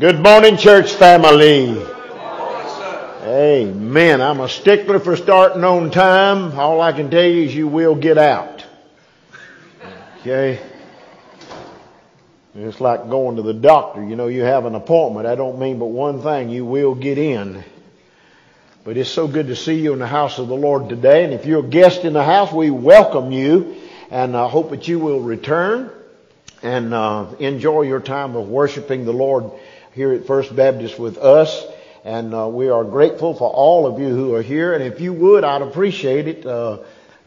Good morning, church family. Amen. I'm a stickler for starting on time. All I can tell you is you will get out. Okay? It's like going to the doctor. You know, you have an appointment. I don't mean but one thing. You will get in. But it's so good to see you in the house of the Lord today. And if you're a guest in the house, we welcome you and I hope that you will return and uh, enjoy your time of worshiping the Lord here at First Baptist with us. And uh, we are grateful for all of you who are here. And if you would, I'd appreciate it uh,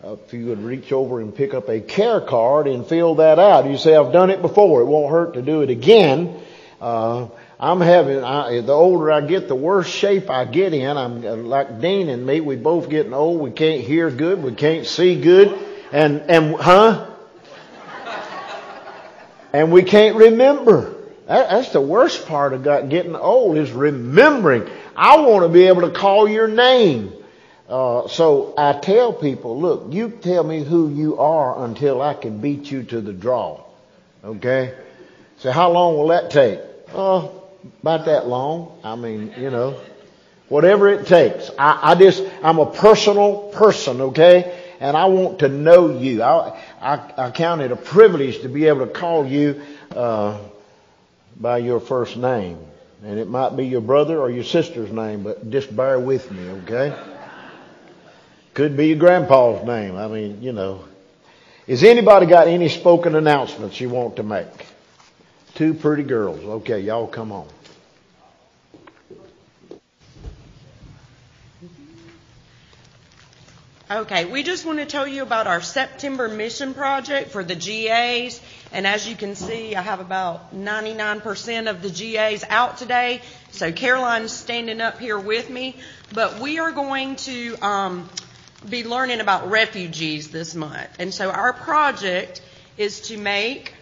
if you would reach over and pick up a care card and fill that out. You say, I've done it before. It won't hurt to do it again. Uh, I'm having, I, the older I get, the worse shape I get in. I'm uh, like Dean and me. We both getting old. We can't hear good. We can't see good. And, and, huh? And we can't remember. That, that's the worst part of getting old is remembering. I want to be able to call your name. Uh, so I tell people, look, you tell me who you are until I can beat you to the draw. Okay? So how long will that take? Oh, about that long. I mean, you know, whatever it takes. I, I just, I'm a personal person, okay? And I want to know you. I, I, I count it a privilege to be able to call you, uh, by your first name. And it might be your brother or your sister's name, but just bear with me, okay? Could be your grandpa's name. I mean, you know. Has anybody got any spoken announcements you want to make? Two pretty girls. Okay, y'all come on. Okay, we just want to tell you about our September mission project for the GAs. And as you can see, I have about 99% of the GAs out today. So Caroline's standing up here with me. But we are going to um, be learning about refugees this month. And so our project is to make,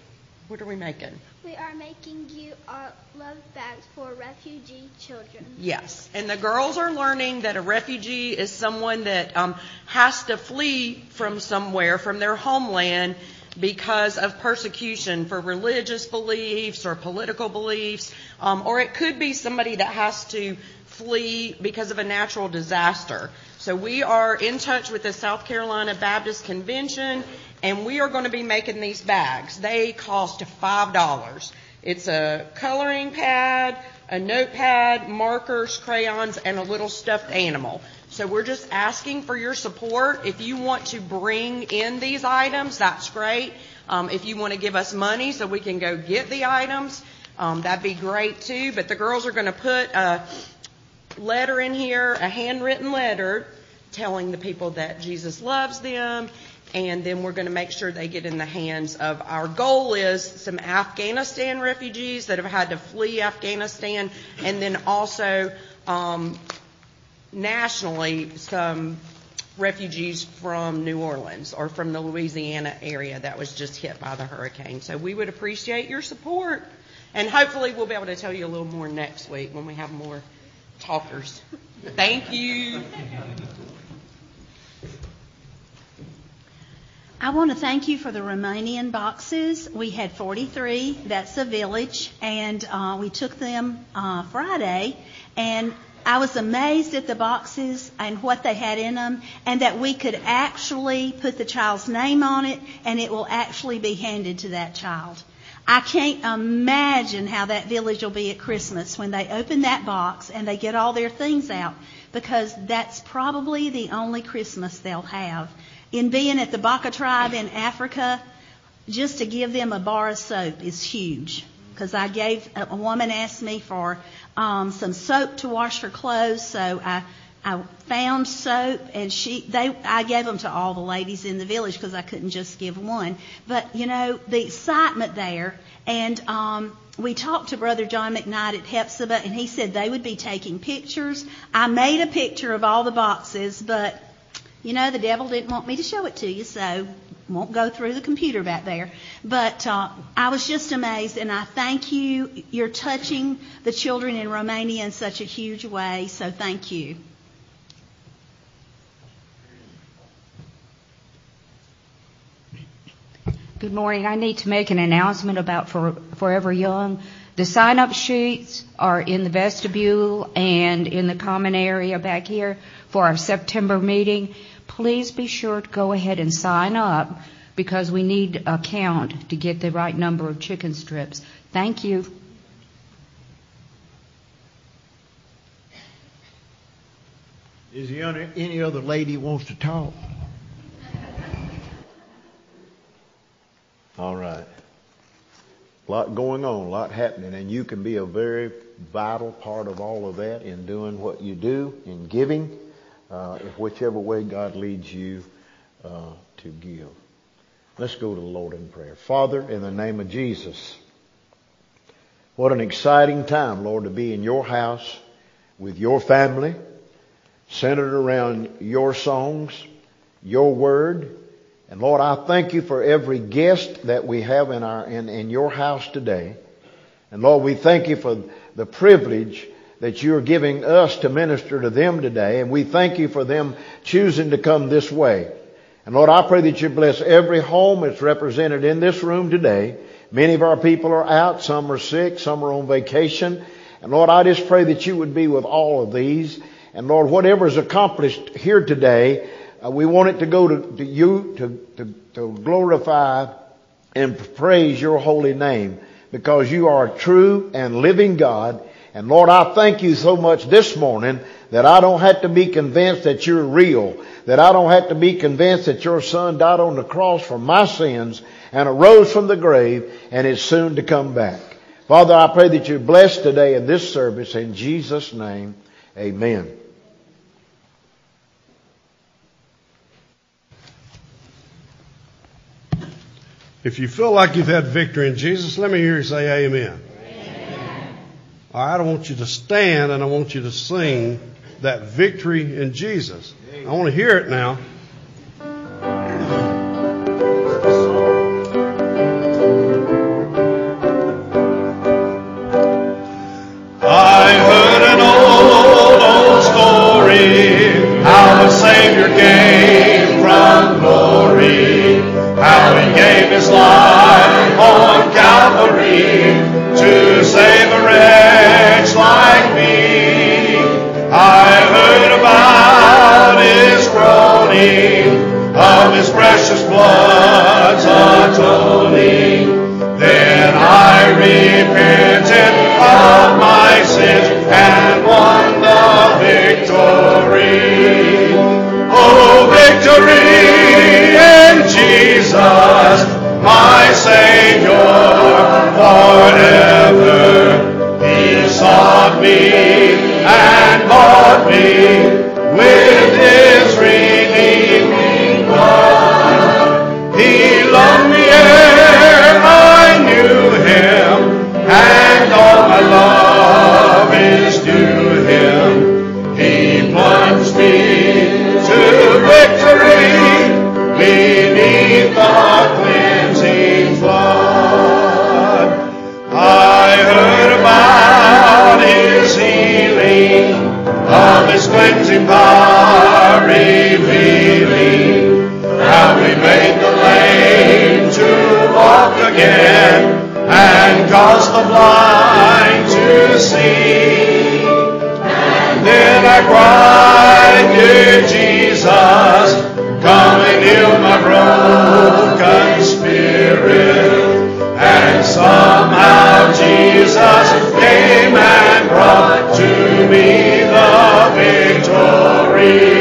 what are we making? We are making you our love bags for refugee children. Yes, and the girls are learning that a refugee is someone that um, has to flee from somewhere, from their homeland, because of persecution for religious beliefs or political beliefs, um, or it could be somebody that has to flee because of a natural disaster. So we are in touch with the South Carolina Baptist Convention, and we are going to be making these bags. They cost $5. It's a coloring pad, a notepad, markers, crayons, and a little stuffed animal. So we're just asking for your support. If you want to bring in these items, that's great. Um, if you want to give us money so we can go get the items, um, that'd be great too. But the girls are going to put a letter in here, a handwritten letter telling the people that Jesus loves them and then we're going to make sure they get in the hands of our goal is some Afghanistan refugees that have had to flee Afghanistan, and then also um, nationally some refugees from New Orleans or from the Louisiana area that was just hit by the hurricane. So we would appreciate your support, and hopefully we'll be able to tell you a little more next week when we have more talkers. Thank you. I want to thank you for the Romanian boxes. We had 43. That's a village, and uh, we took them uh, Friday, and I was amazed at the boxes and what they had in them, and that we could actually put the child's name on it, and it will actually be handed to that child. I can't imagine how that village will be at Christmas when they open that box and they get all their things out, because that's probably the only Christmas they'll have in being at the Baka tribe in Africa, just to give them a bar of soap is huge. Because I gave a woman asked me for um, some soap to wash her clothes, so I I found soap and she they I gave them to all the ladies in the village because I couldn't just give one. But you know the excitement there, and um, we talked to Brother John McKnight at Hephzibah, and he said they would be taking pictures. I made a picture of all the boxes, but you know, the devil didn't want me to show it to you, so won't go through the computer back there. But uh, I was just amazed, and I thank you. You're touching the children in Romania in such a huge way, so thank you. Good morning. I need to make an announcement about for, Forever Young. The sign-up sheets are in the vestibule and in the common area back here for our September meeting. Please be sure to go ahead and sign up because we need a count to get the right number of chicken strips. Thank you. Is there any other lady wants to talk? All right. A lot going on, a lot happening, and you can be a very vital part of all of that in doing what you do, in giving, uh, whichever way God leads you uh, to give. Let's go to the Lord in prayer. Father, in the name of Jesus, what an exciting time, Lord, to be in your house with your family centered around your songs, your word. And Lord, I thank you for every guest that we have in our, in, in your house today. And Lord, we thank you for the privilege that you're giving us to minister to them today. And we thank you for them choosing to come this way. And Lord, I pray that you bless every home that's represented in this room today. Many of our people are out. Some are sick. Some are on vacation. And Lord, I just pray that you would be with all of these. And Lord, whatever is accomplished here today, uh, we want it to go to, to you to, to, to glorify and praise your holy name because you are a true and living God. And Lord, I thank you so much this morning that I don't have to be convinced that you're real, that I don't have to be convinced that your son died on the cross for my sins and arose from the grave and is soon to come back. Father, I pray that you're blessed today in this service in Jesus' name. Amen. If you feel like you've had victory in Jesus, let me hear you say amen. amen. All right, I want you to stand and I want you to sing that victory in Jesus. I want to hear it now. Blind to see. And then I cried, Dear Jesus, come and heal my broken spirit. And somehow Jesus came and brought to me the victory.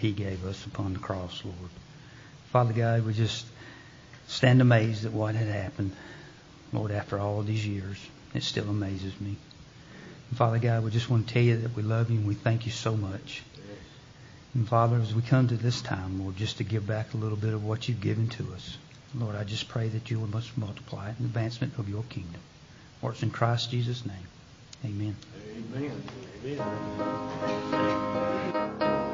He gave us upon the cross, Lord. Father God, we just stand amazed at what had happened, Lord, after all these years. It still amazes me. And Father God, we just want to tell you that we love you and we thank you so much. And Father, as we come to this time, Lord, just to give back a little bit of what you've given to us, Lord, I just pray that you will must multiply it in the advancement of your kingdom. For it's in Christ Jesus' name. Amen. Amen. Amen.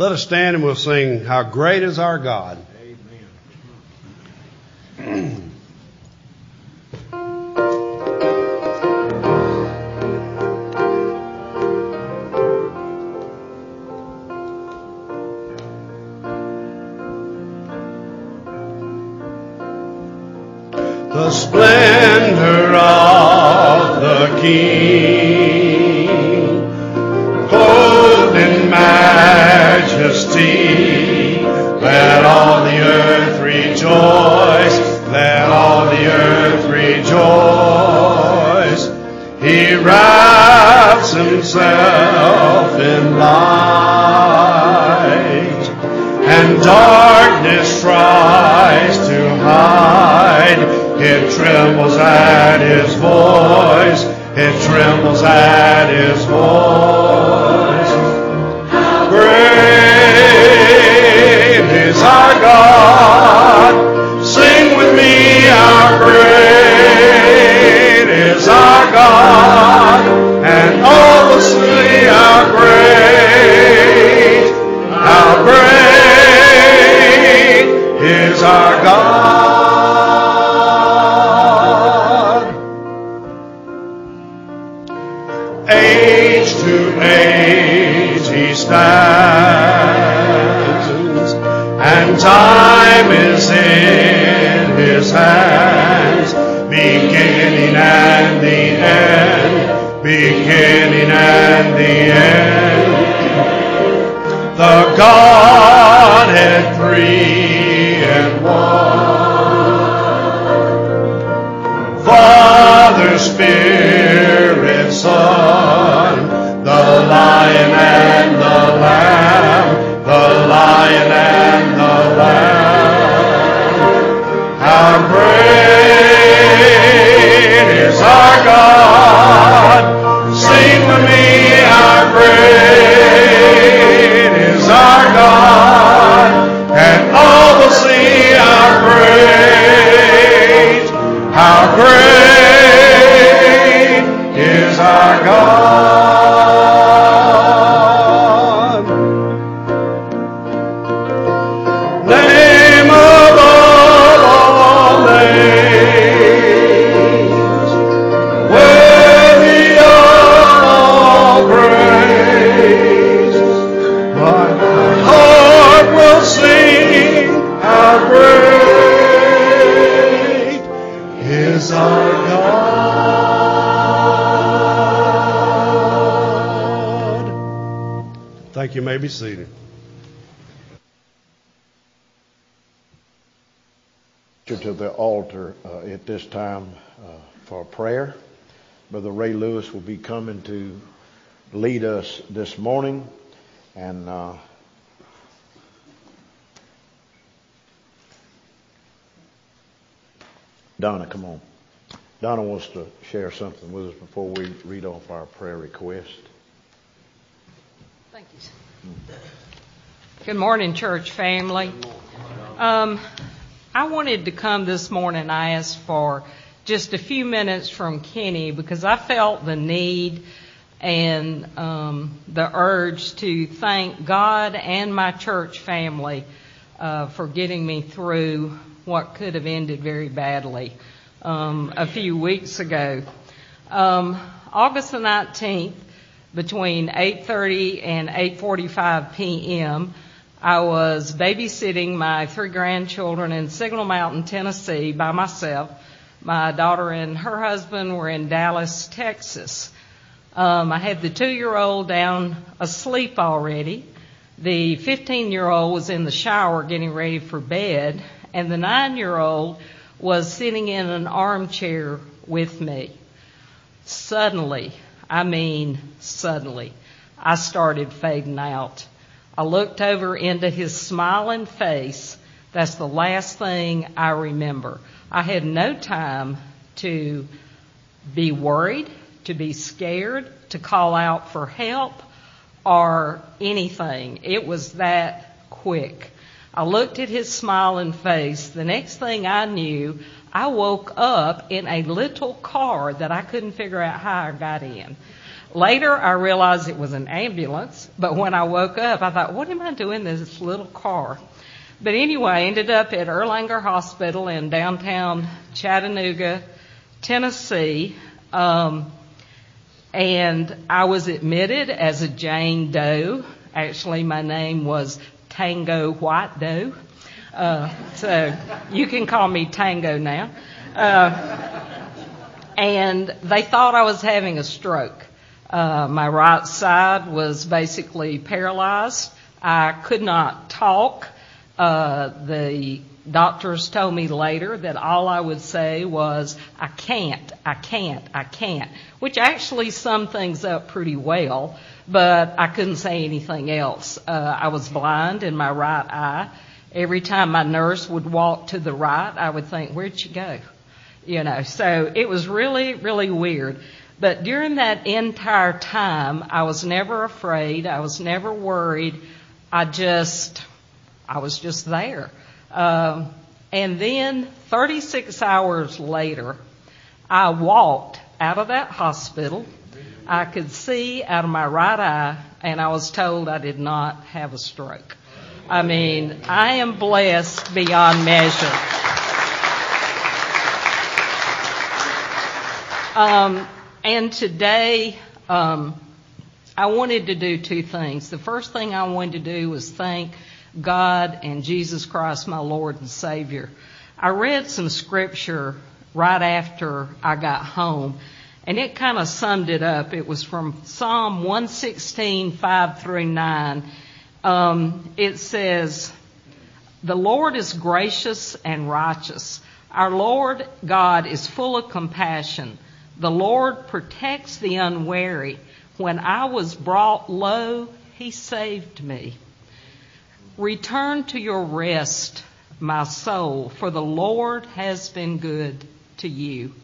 Let us stand and we'll sing, How Great is Our God. The this morning, and uh, Donna, come on. Donna wants to share something with us before we read off our prayer request. Thank you. Good morning, church family. Um, I wanted to come this morning. I asked for just a few minutes from Kenny because I felt the need and um, the urge to thank God and my church family uh, for getting me through what could have ended very badly um, a few weeks ago. Um, August the 19th, between 8:30 and 8:45 p.m. I was babysitting my three grandchildren in Signal Mountain, Tennessee by myself. My daughter and her husband were in Dallas, Texas. Um, I had the two-year-old down asleep already. The 15-year-old was in the shower getting ready for bed, and the nine-year-old was sitting in an armchair with me. Suddenly, I mean suddenly, I started fading out. I looked over into his smiling face. That's the last thing I remember. I had no time to be worried, to be scared, to call out for help, or anything. It was that quick. I looked at his smiling face. The next thing I knew, I woke up in a little car that I couldn't figure out how I got in. Later, I realized it was an ambulance, but when I woke up, I thought, what am I doing in this little car? But anyway, I ended up at Erlanger Hospital in downtown Chattanooga, Tennessee, um, and I was admitted as a Jane Doe. Actually, my name was Tango White Doe. Uh, so you can call me Tango now. Uh, and they thought I was having a stroke. Uh, my right side was basically paralyzed. I could not talk. Uh, the doctors told me later that all I would say was, I can't, I can't, I can't, which actually summed things up pretty well, but I couldn't say anything else. Uh, I was blind in my right eye. Every time my nurse would walk to the right, I would think, where'd she go? You know, so it was really, really weird. But during that entire time, I was never afraid. I was never worried. I just, I was just there. Um, and then 36 hours later, I walked out of that hospital. I could see out of my right eye, and I was told I did not have a stroke. I mean, I am blessed beyond measure. Um, and today, um, I wanted to do two things. The first thing I wanted to do was thank God and Jesus Christ, my Lord and Savior. I read some scripture right after I got home, and it kind of summed it up. It was from Psalm 116, 5 through 9. Um, it says, The Lord is gracious and righteous. Our Lord God is full of compassion. The Lord protects the unwary. When I was brought low, he saved me. Return to your rest, my soul, for the Lord has been good to you.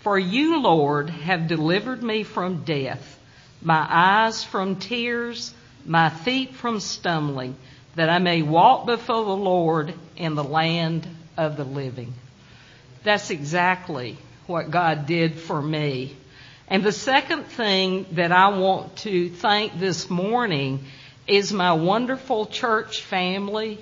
For you, Lord, have delivered me from death, my eyes from tears, my feet from stumbling, that I may walk before the Lord in the land of the living. That's exactly what God did for me and the second thing that I want to thank this morning is my wonderful church family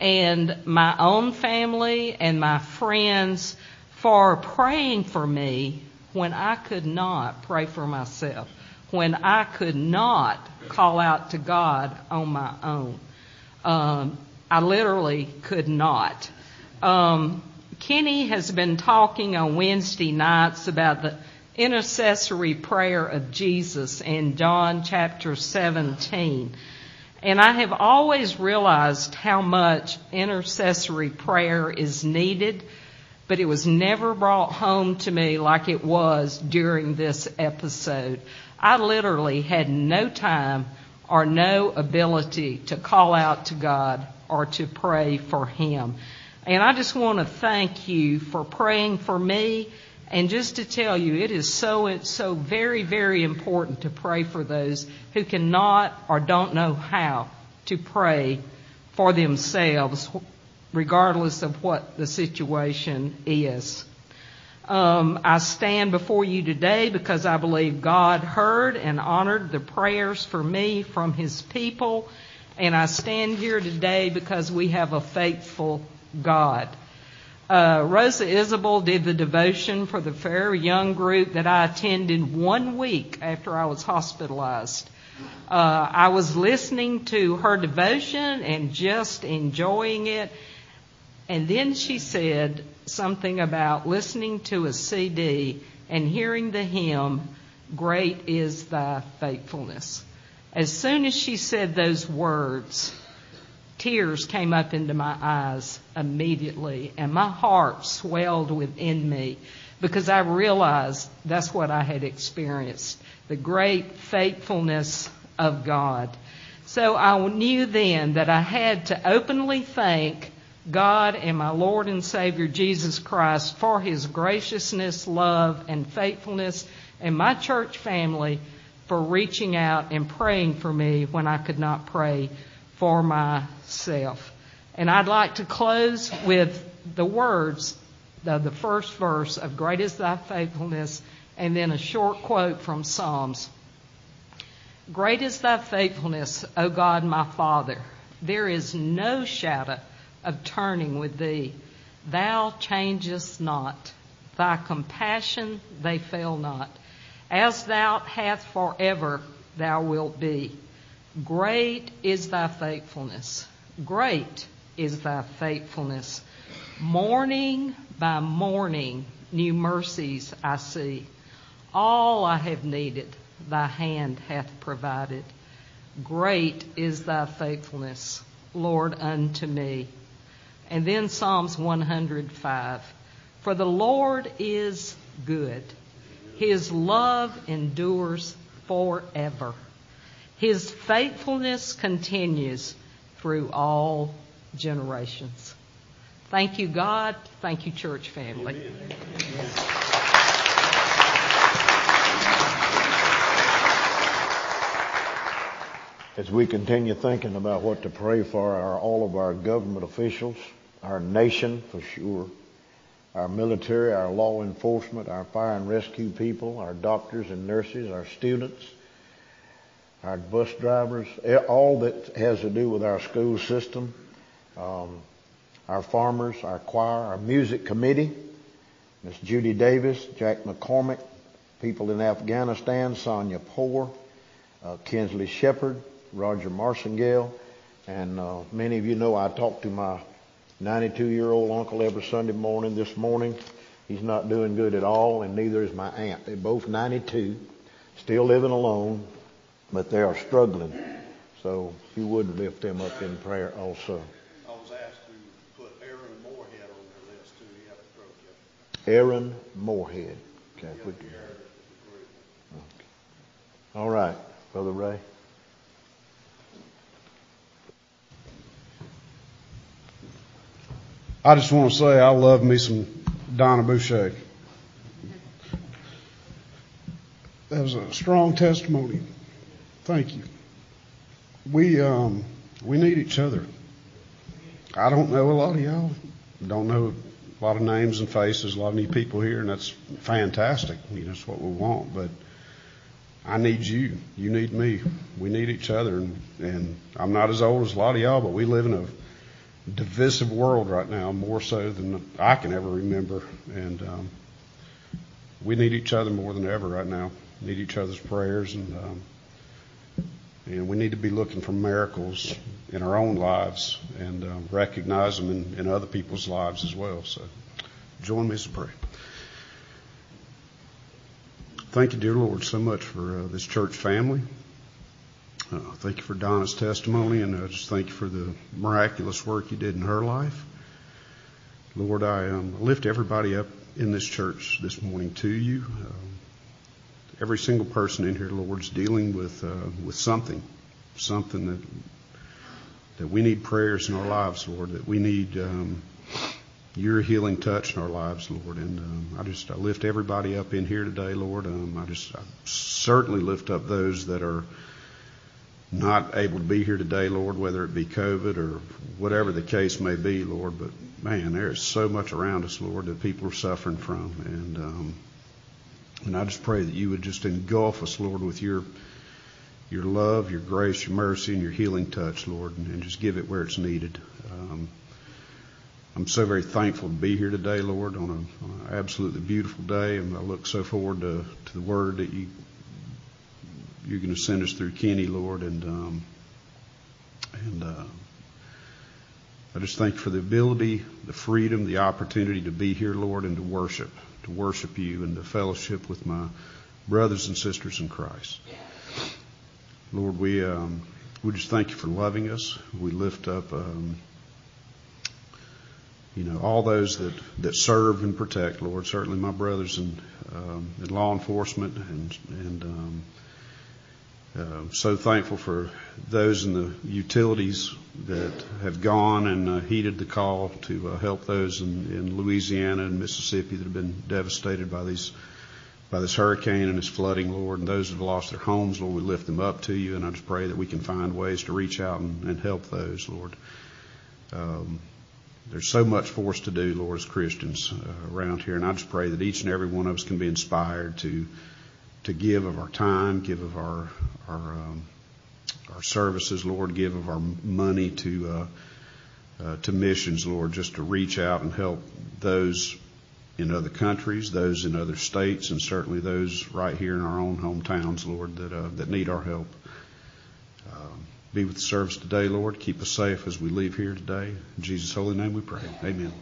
and my own family and my friends for praying for me when I could not pray for myself, when I could not call out to God on my own. Um, I literally could not. Um, Kenny has been talking on Wednesday nights about the intercessory prayer of Jesus in John chapter 17. And I have always realized how much intercessory prayer is needed, but it was never brought home to me like it was during this episode. I literally had no time or no ability to call out to God or to pray for Him. And I just want to thank you for praying for me and just to tell you, it is so, so very, very important to pray for those who cannot or don't know how to pray for themselves, regardless of what the situation is. Um, I stand before you today because I believe God heard and honored the prayers for me from His people, and I stand here today because we have a faithful God. Uh, Rosa Isabel did the devotion for the very young group that I attended one week after I was hospitalized. Uh, I was listening to her devotion and just enjoying it. And then she said something about listening to a CD and hearing the hymn, Great is Thy Faithfulness. As soon as she said those words, tears came up into my eyes immediately, and my heart swelled within me because I realized that's what I had experienced the great faithfulness of God. So I knew then that I had to openly thank God and my Lord and Savior Jesus Christ for his graciousness, love, and faithfulness, and my church family for reaching out and praying for me when I could not pray for myself. And I'd like to close with the words of the first verse of Great is Thy Faithfulness, and then a short quote from Psalms. Great is Thy faithfulness, O God my Father. There is no shadow of turning with Thee. Thou changest not. Thy compassion, they fail not. As Thou hast forever, Thou wilt be. Great is thy faithfulness. Great is thy faithfulness. Morning by morning, new mercies I see. All I have needed, thy hand hath provided. Great is thy faithfulness, Lord, unto me. And then Psalms 105. For the Lord is good. His love endures forever. His faithfulness continues through all generations. Thank you, God. Thank you, church family. As we continue thinking about what to pray for our, all of our government officials, our nation for sure, our military, our law enforcement, our fire and rescue people, our doctors and nurses, our students, our bus drivers, all that has to do with our school system, um, our farmers, our choir, our music committee, Miss Judy Davis, Jack McCormick, people in Afghanistan, Sonia Poor, uh, Kinsley Shepard, Roger Marsingale, and uh, many of you know I talk to my 92 year old uncle every Sunday morning this morning. He's not doing good at all, and neither is my aunt. They're both 92, still living alone, but they are struggling. So if you would lift them up in prayer also. I was asked to put Aaron Moorhead on their list too. He had a stroke yesterday. Aaron Moorhead. Okay, put your, okay. All right, Brother Ray. I just want to say I love me some Donna Boucher. That was a strong testimony. Thank you. We um, we need each other. I don't know a lot of y'all. Don't know a lot of names and faces, a lot of new people here, and that's fantastic. You know, that's what we want. But I need you. You need me. We need each other. And, and I'm not as old as a lot of y'all, but we live in a divisive world right now, more so than I can ever remember. And um, we need each other more than ever right now. Need each other's prayers, and um, and we need to be looking for miracles in our own lives and um, recognize them in, in other people's lives as well. So, join me as a pray. Thank you, dear Lord, so much for uh, this church family. Uh, thank you for Donna's testimony, and I just thank you for the miraculous work you did in her life. Lord, I um, lift everybody up in this church this morning to you. Um, every single person in here, Lord, is dealing with uh, with something, something that that we need prayers in our lives, Lord. That we need um, your healing touch in our lives, Lord. And um, I just I lift everybody up in here today, Lord. Um, I just I certainly lift up those that are not able to be here today, Lord, whether it be COVID or whatever the case may be, Lord. But man, there is so much around us, Lord, that people are suffering from, and um, and I just pray that you would just engulf us, Lord, with your your love, your grace, your mercy, and your healing touch, Lord, and, and just give it where it's needed. Um, I'm so very thankful to be here today, Lord, on, a, on an absolutely beautiful day, and I look so forward to, to the word that you you're going to send us through Kenny, Lord, and um, and uh, I just thank you for the ability, the freedom, the opportunity to be here, Lord, and to worship, to worship you, and to fellowship with my brothers and sisters in Christ. Lord, we um, we just thank you for loving us. We lift up. Um, you know, all those that, that serve and protect, Lord, certainly my brothers in, um, in law enforcement and, and um, so thankful for those in the utilities that have gone and uh, heeded the call to uh, help those in, in Louisiana and Mississippi that have been devastated by these by this hurricane and this flooding, Lord, and those that have lost their homes, Lord, we lift them up to you, and I just pray that we can find ways to reach out and, and help those, Lord. Um, there's so much for us to do, Lord, as Christians uh, around here, and I just pray that each and every one of us can be inspired to to give of our time, give of our our um, our services, Lord, give of our money to uh, uh, to missions, Lord, just to reach out and help those in other countries, those in other states, and certainly those right here in our own hometowns, Lord, that uh, that need our help. Um, be with the service today, Lord. Keep us safe as we leave here today. In Jesus' holy name we pray. Amen.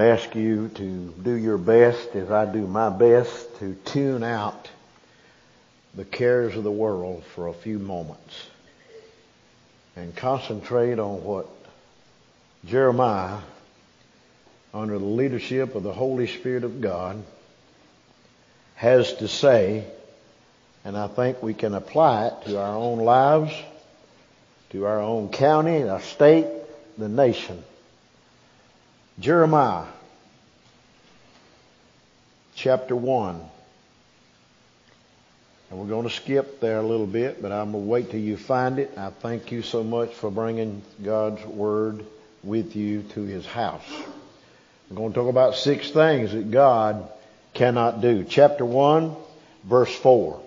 Would ask you to do your best as I do my best to tune out the cares of the world for a few moments and concentrate on what Jeremiah, under the leadership of the Holy Spirit of God, has to say, and I think we can apply it to our own lives, to our own county, our state, the nation. Jeremiah chapter 1. And we're going to skip there a little bit, but I'm going to wait till you find it. I thank you so much for bringing God's Word with you to His house. We're going to talk about six things that God cannot do. Chapter 1, verse 4.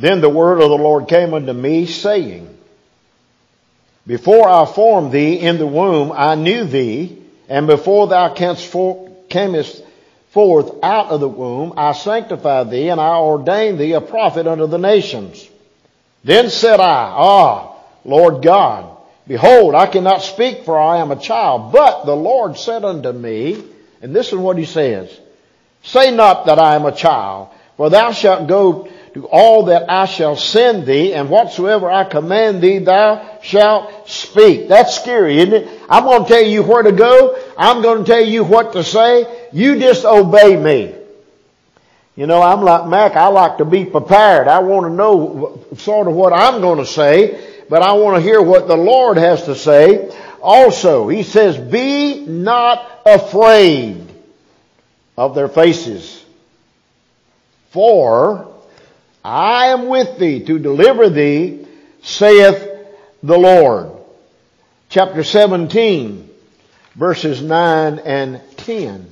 Then the word of the Lord came unto me, saying, Before I formed thee in the womb, I knew thee, and before thou camest forth out of the womb, I sanctified thee, and I ordained thee a prophet unto the nations. Then said I, Ah, Lord God, behold, I cannot speak, for I am a child. But the Lord said unto me, and this is what he says, Say not that I am a child, for thou shalt go to all that I shall send thee, and whatsoever I command thee, thou shalt speak. That's scary, isn't it? I'm going to tell you where to go. I'm going to tell you what to say. You just obey me. You know, I'm like Mac. I like to be prepared. I want to know sort of what I'm going to say, but I want to hear what the Lord has to say. Also, he says, be not afraid of their faces. For I am with thee to deliver thee, saith the Lord. Chapter 17, verses 9 and 10.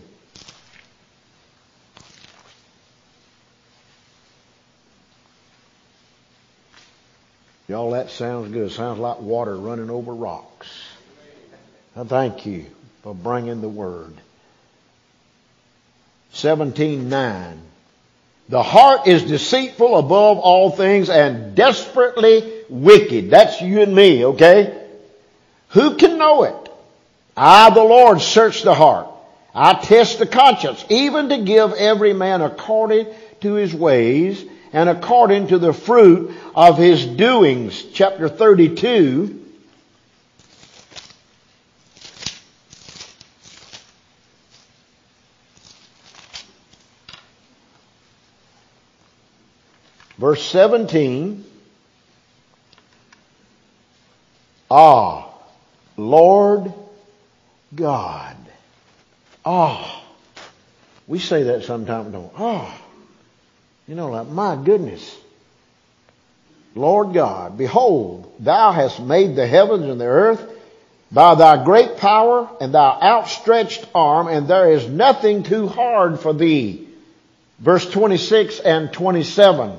Y'all, that sounds good. Sounds like water running over rocks. I thank you for bringing the word. 17.9. The heart is deceitful above all things and desperately wicked. That's you and me, okay? Who can know it? I, the Lord, search the heart. I test the conscience, even to give every man according to his ways and according to the fruit of his doings. Chapter 32. Verse 17. Ah, Lord God. Ah. We say that sometimes, don't Ah. You know, like, my goodness. Lord God, behold, thou hast made the heavens and the earth by thy great power and thy outstretched arm, and there is nothing too hard for thee. Verse 26 and 27.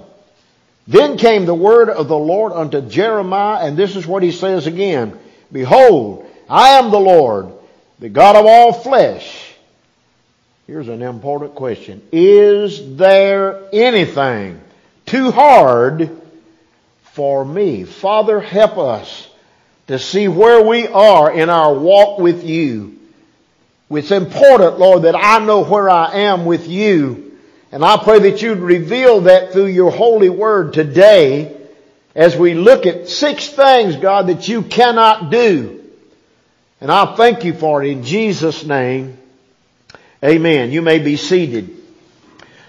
Then came the word of the Lord unto Jeremiah, and this is what he says again. Behold, I am the Lord, the God of all flesh. Here's an important question. Is there anything too hard for me? Father, help us to see where we are in our walk with you. It's important, Lord, that I know where I am with you and I pray that you'd reveal that through your holy word today as we look at six things, God, that you cannot do. And I thank you for it in Jesus' name. Amen. You may be seated.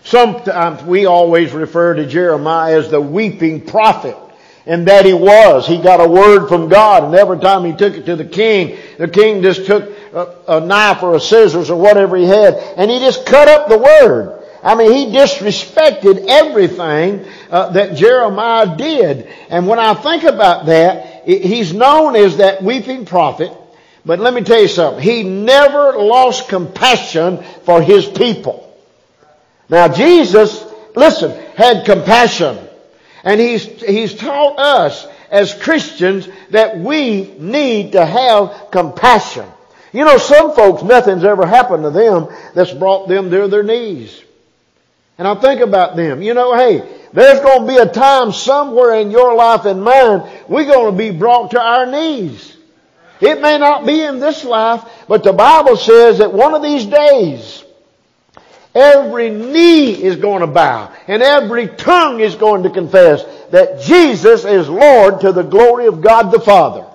Sometimes we always refer to Jeremiah as the weeping prophet. And that he was. He got a word from God, and every time he took it to the king, the king just took a, a knife or a scissors or whatever he had, and he just cut up the word. I mean, he disrespected everything uh, that Jeremiah did. And when I think about that, he's known as that weeping prophet. But let me tell you something. He never lost compassion for his people. Now Jesus, listen, had compassion. And he's, he's taught us as Christians that we need to have compassion. You know, some folks, nothing's ever happened to them that's brought them to their knees. And I think about them. You know, hey, There's going to be a time somewhere in your life and mine, we're going to be brought to our knees. It may not be in this life, but the Bible says that one of these days, every knee is going to bow and every tongue is going to confess that Jesus is Lord to the glory of God the Father.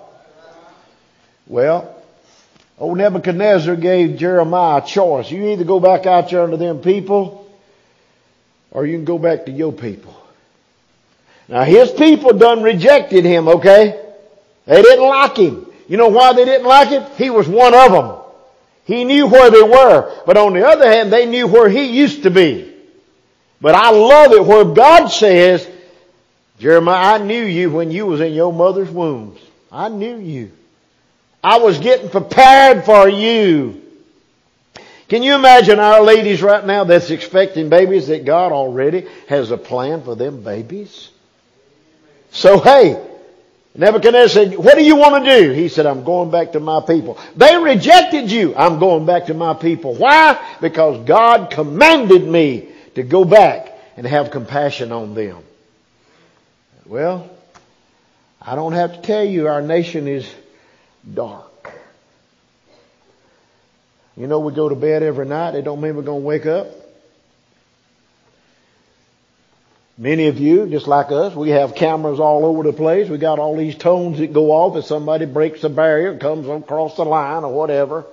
Well, old Nebuchadnezzar gave Jeremiah a choice. You either go back out there under them people or you can go back to your people. Now his people done rejected him, okay? They didn't like him. You know why they didn't like him? He was one of them. He knew where they were. But on the other hand, they knew where he used to be. But I love it where God says, Jeremiah, I knew you when you was in your mother's wombs. I knew you. I was getting prepared for you. Can you imagine our ladies right now that's expecting babies that God already has a plan for them babies? So hey, Nebuchadnezzar said, what do you want to do? He said, I'm going back to my people. They rejected you. I'm going back to my people. Why? Because God commanded me to go back and have compassion on them. Well, I don't have to tell you our nation is dark. You know, we go to bed every night. It don't mean we're going to wake up. Many of you, just like us, we have cameras all over the place. We got all these tones that go off if somebody breaks a barrier, comes across the line or whatever.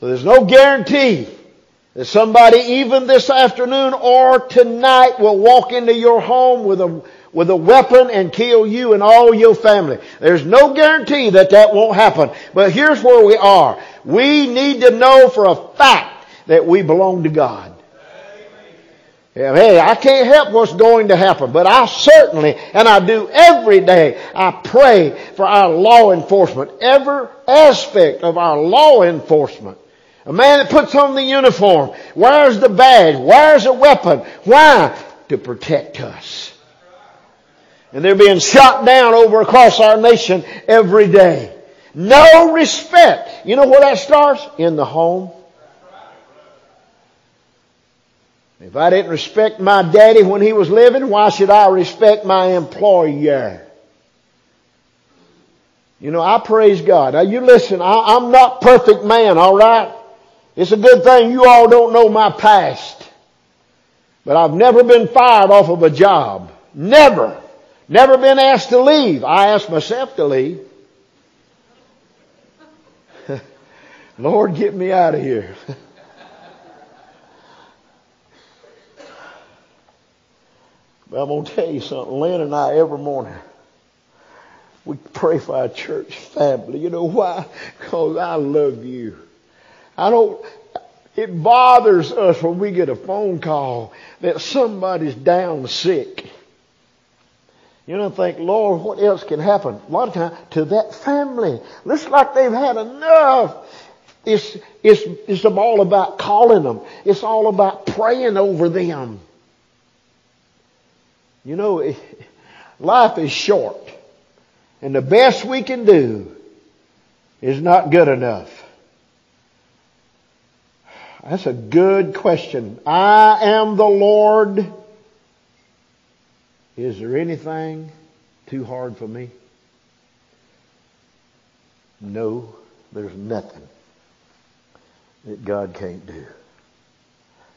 So there's no guarantee that somebody even this afternoon or tonight will walk into your home with a with a weapon and kill you and all your family. There's no guarantee that that won't happen. But here's where we are. We need to know for a fact that we belong to God. Hey, I can't help what's going to happen, but I certainly, and I do every day, I pray for our law enforcement, every aspect of our law enforcement. A man that puts on the uniform, wears the badge, wears a weapon. Why? To protect us. And they're being shot down over across our nation every day. No respect. You know where that starts? In the home. If I didn't respect my daddy when he was living, why should I respect my employer? You know, I praise God. Now you listen, I, am not perfect man, alright? It's a good thing you all don't know my past. But I've never been fired off of a job. Never. Never been asked to leave. I asked myself to leave. Lord, get me out of here. but I'm going to tell you something. Lynn and I, every morning, we pray for our church family. You know why? Because I love you. I don't, it bothers us when we get a phone call that somebody's down sick. You don't think, Lord, what else can happen? A lot of times to that family. Looks like they've had enough. It's, it's, it's all about calling them. It's all about praying over them. You know, life is short. And the best we can do is not good enough. That's a good question. I am the Lord is there anything too hard for me? No, there's nothing that God can't do.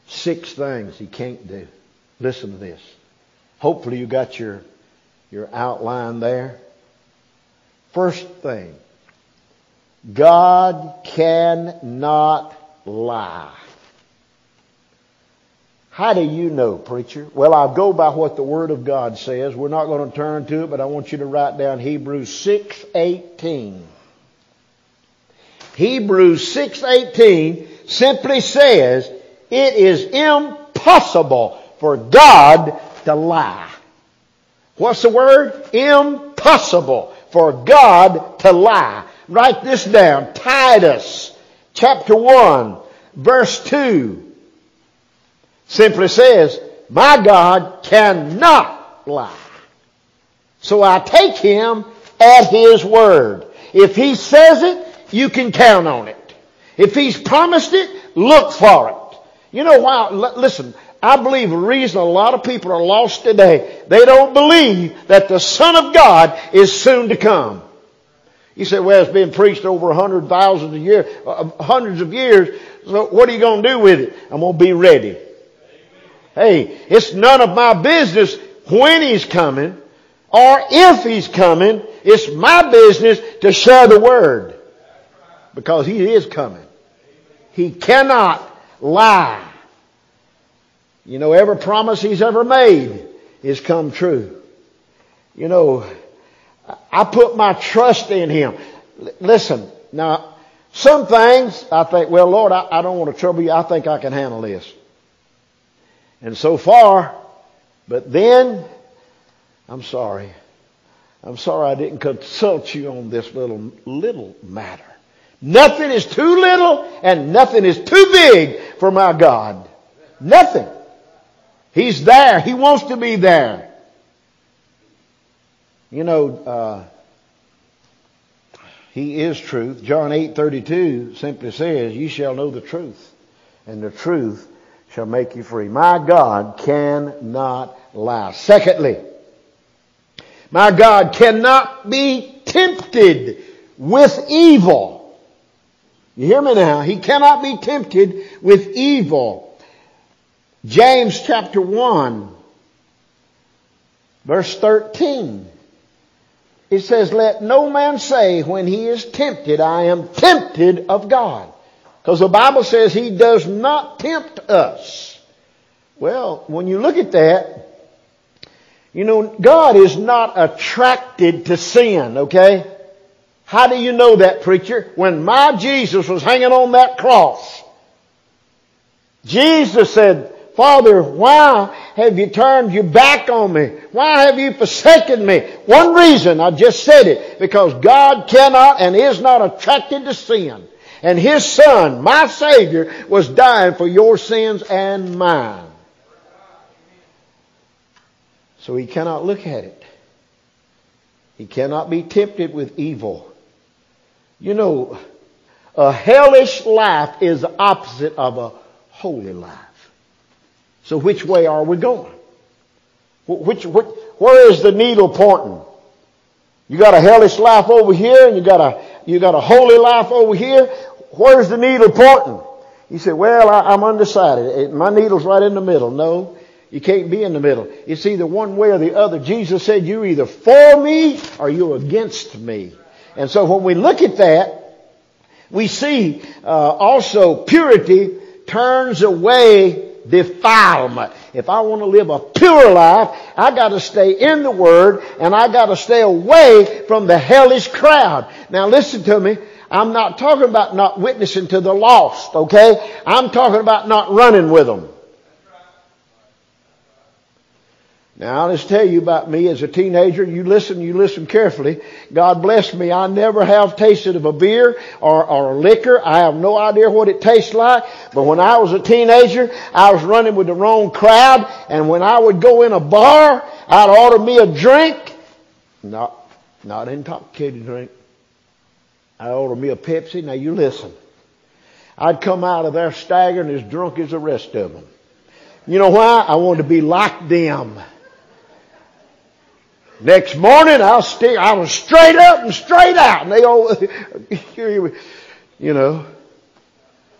Six things He can't do. Listen to this. Hopefully you got your, your outline there. First thing, God cannot lie. How do you know, preacher? Well, I'll go by what the Word of God says. We're not going to turn to it, but I want you to write down Hebrews 6.18. Hebrews 6.18 simply says, it is impossible for God to lie. What's the word? Impossible for God to lie. Write this down. Titus chapter 1 verse 2 simply says, my God cannot lie. So I take him at his word. If he says it, you can count on it. If he's promised it, look for it. You know why? L- listen, I believe the reason a lot of people are lost today, they don't believe that the Son of God is soon to come. You say, well, it's been preached over a hundred thousands of years, uh, hundreds of years. So what are you going to do with it? I'm going to be ready. Hey, it's none of my business when he's coming or if he's coming. It's my business to share the word because he is coming. He cannot lie. You know, every promise he's ever made is come true. You know, I put my trust in him. Listen, now, some things I think, well, Lord, I, I don't want to trouble you. I think I can handle this. And so far, but then, I'm sorry. I'm sorry I didn't consult you on this little, little matter. Nothing is too little and nothing is too big for my God. Nothing. He's there. He wants to be there. You know, uh, He is truth. John 8:32 simply says, "You shall know the truth, and the truth shall make you free." My God cannot lie. Secondly, my God cannot be tempted with evil. You hear me now? He cannot be tempted with evil. James chapter 1, verse 13. It says, let no man say when he is tempted, I am tempted of God. Because the Bible says he does not tempt us. Well, when you look at that, you know, God is not attracted to sin, okay? How do you know that, preacher? When my Jesus was hanging on that cross, Jesus said, Father, why have you turned your back on me? Why have you forsaken me? One reason, I just said it, because God cannot and is not attracted to sin. And His Son, my Savior, was dying for your sins and mine. So He cannot look at it. He cannot be tempted with evil. You know, a hellish life is the opposite of a holy life. So which way are we going? Which, which, where is the needle pointing? You got a hellish life over here and you got a, you got a holy life over here. Where's the needle pointing? He said, well, I, am undecided. My needle's right in the middle. No, you can't be in the middle. It's either one way or the other. Jesus said, you're either for me or you're against me. And so when we look at that, we see uh, also purity turns away defilement. If I want to live a pure life, I got to stay in the Word and I got to stay away from the hellish crowd. Now listen to me. I'm not talking about not witnessing to the lost, okay? I'm talking about not running with them. Now, I'll just tell you about me as a teenager. You listen, you listen carefully. God bless me. I never have tasted of a beer or, or a liquor. I have no idea what it tastes like. But when I was a teenager, I was running with the wrong crowd. And when I would go in a bar, I'd order me a drink. Not, not intoxicated drink. I'd order me a Pepsi. Now you listen. I'd come out of there staggering as drunk as the rest of them. You know why? I wanted to be like them. Next morning, I'll stick, I was straight up and straight out. And they all, you know,